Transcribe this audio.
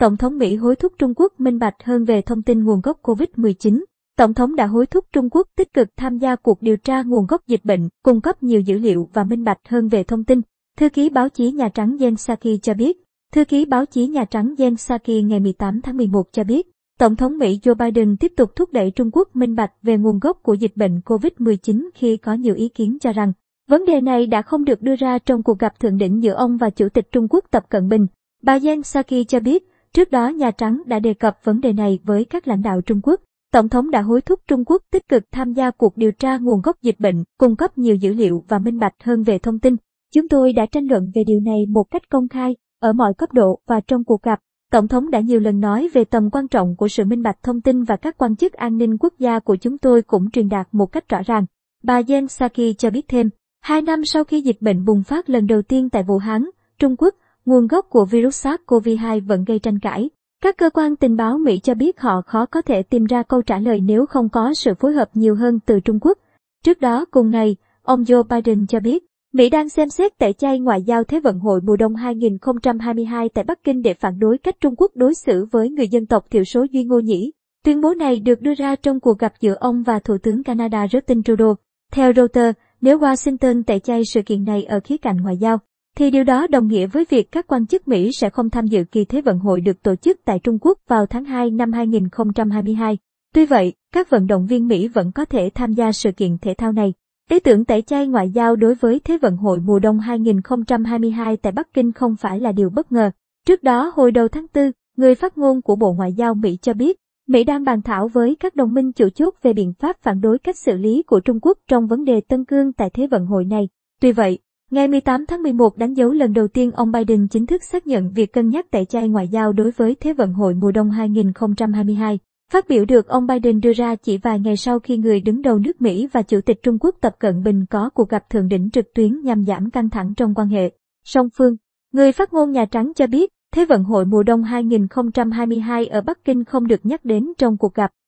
Tổng thống Mỹ hối thúc Trung Quốc minh bạch hơn về thông tin nguồn gốc COVID-19. Tổng thống đã hối thúc Trung Quốc tích cực tham gia cuộc điều tra nguồn gốc dịch bệnh, cung cấp nhiều dữ liệu và minh bạch hơn về thông tin. Thư ký báo chí Nhà Trắng Jen Psaki cho biết, Thư ký báo chí Nhà Trắng Jen Psaki ngày 18 tháng 11 cho biết, Tổng thống Mỹ Joe Biden tiếp tục thúc đẩy Trung Quốc minh bạch về nguồn gốc của dịch bệnh COVID-19 khi có nhiều ý kiến cho rằng, vấn đề này đã không được đưa ra trong cuộc gặp thượng đỉnh giữa ông và Chủ tịch Trung Quốc Tập Cận Bình. Bà Jen Psaki cho biết, trước đó Nhà Trắng đã đề cập vấn đề này với các lãnh đạo Trung Quốc. Tổng thống đã hối thúc Trung Quốc tích cực tham gia cuộc điều tra nguồn gốc dịch bệnh, cung cấp nhiều dữ liệu và minh bạch hơn về thông tin. Chúng tôi đã tranh luận về điều này một cách công khai, ở mọi cấp độ và trong cuộc gặp. Tổng thống đã nhiều lần nói về tầm quan trọng của sự minh bạch thông tin và các quan chức an ninh quốc gia của chúng tôi cũng truyền đạt một cách rõ ràng. Bà Jen Psaki cho biết thêm, hai năm sau khi dịch bệnh bùng phát lần đầu tiên tại Vũ Hán, Trung Quốc, nguồn gốc của virus SARS-CoV-2 vẫn gây tranh cãi. Các cơ quan tình báo Mỹ cho biết họ khó có thể tìm ra câu trả lời nếu không có sự phối hợp nhiều hơn từ Trung Quốc. Trước đó cùng ngày, ông Joe Biden cho biết, Mỹ đang xem xét tẩy chay ngoại giao Thế vận hội mùa đông 2022 tại Bắc Kinh để phản đối cách Trung Quốc đối xử với người dân tộc thiểu số Duy Ngô Nhĩ. Tuyên bố này được đưa ra trong cuộc gặp giữa ông và Thủ tướng Canada Justin Trudeau. Theo Reuters, nếu Washington tẩy chay sự kiện này ở khía cạnh ngoại giao, thì điều đó đồng nghĩa với việc các quan chức Mỹ sẽ không tham dự kỳ Thế vận hội được tổ chức tại Trung Quốc vào tháng 2 năm 2022. Tuy vậy, các vận động viên Mỹ vẫn có thể tham gia sự kiện thể thao này. Ý tưởng tẩy chay ngoại giao đối với Thế vận hội mùa đông 2022 tại Bắc Kinh không phải là điều bất ngờ. Trước đó hồi đầu tháng 4, người phát ngôn của Bộ Ngoại giao Mỹ cho biết, Mỹ đang bàn thảo với các đồng minh chủ chốt về biện pháp phản đối cách xử lý của Trung Quốc trong vấn đề Tân Cương tại Thế vận hội này. Tuy vậy, ngày 18 tháng 11 đánh dấu lần đầu tiên ông Biden chính thức xác nhận việc cân nhắc tẩy chay ngoại giao đối với Thế vận hội mùa đông 2022. Phát biểu được ông Biden đưa ra chỉ vài ngày sau khi người đứng đầu nước Mỹ và Chủ tịch Trung Quốc Tập Cận Bình có cuộc gặp thượng đỉnh trực tuyến nhằm giảm căng thẳng trong quan hệ. Song phương, người phát ngôn Nhà Trắng cho biết, Thế vận hội mùa đông 2022 ở Bắc Kinh không được nhắc đến trong cuộc gặp.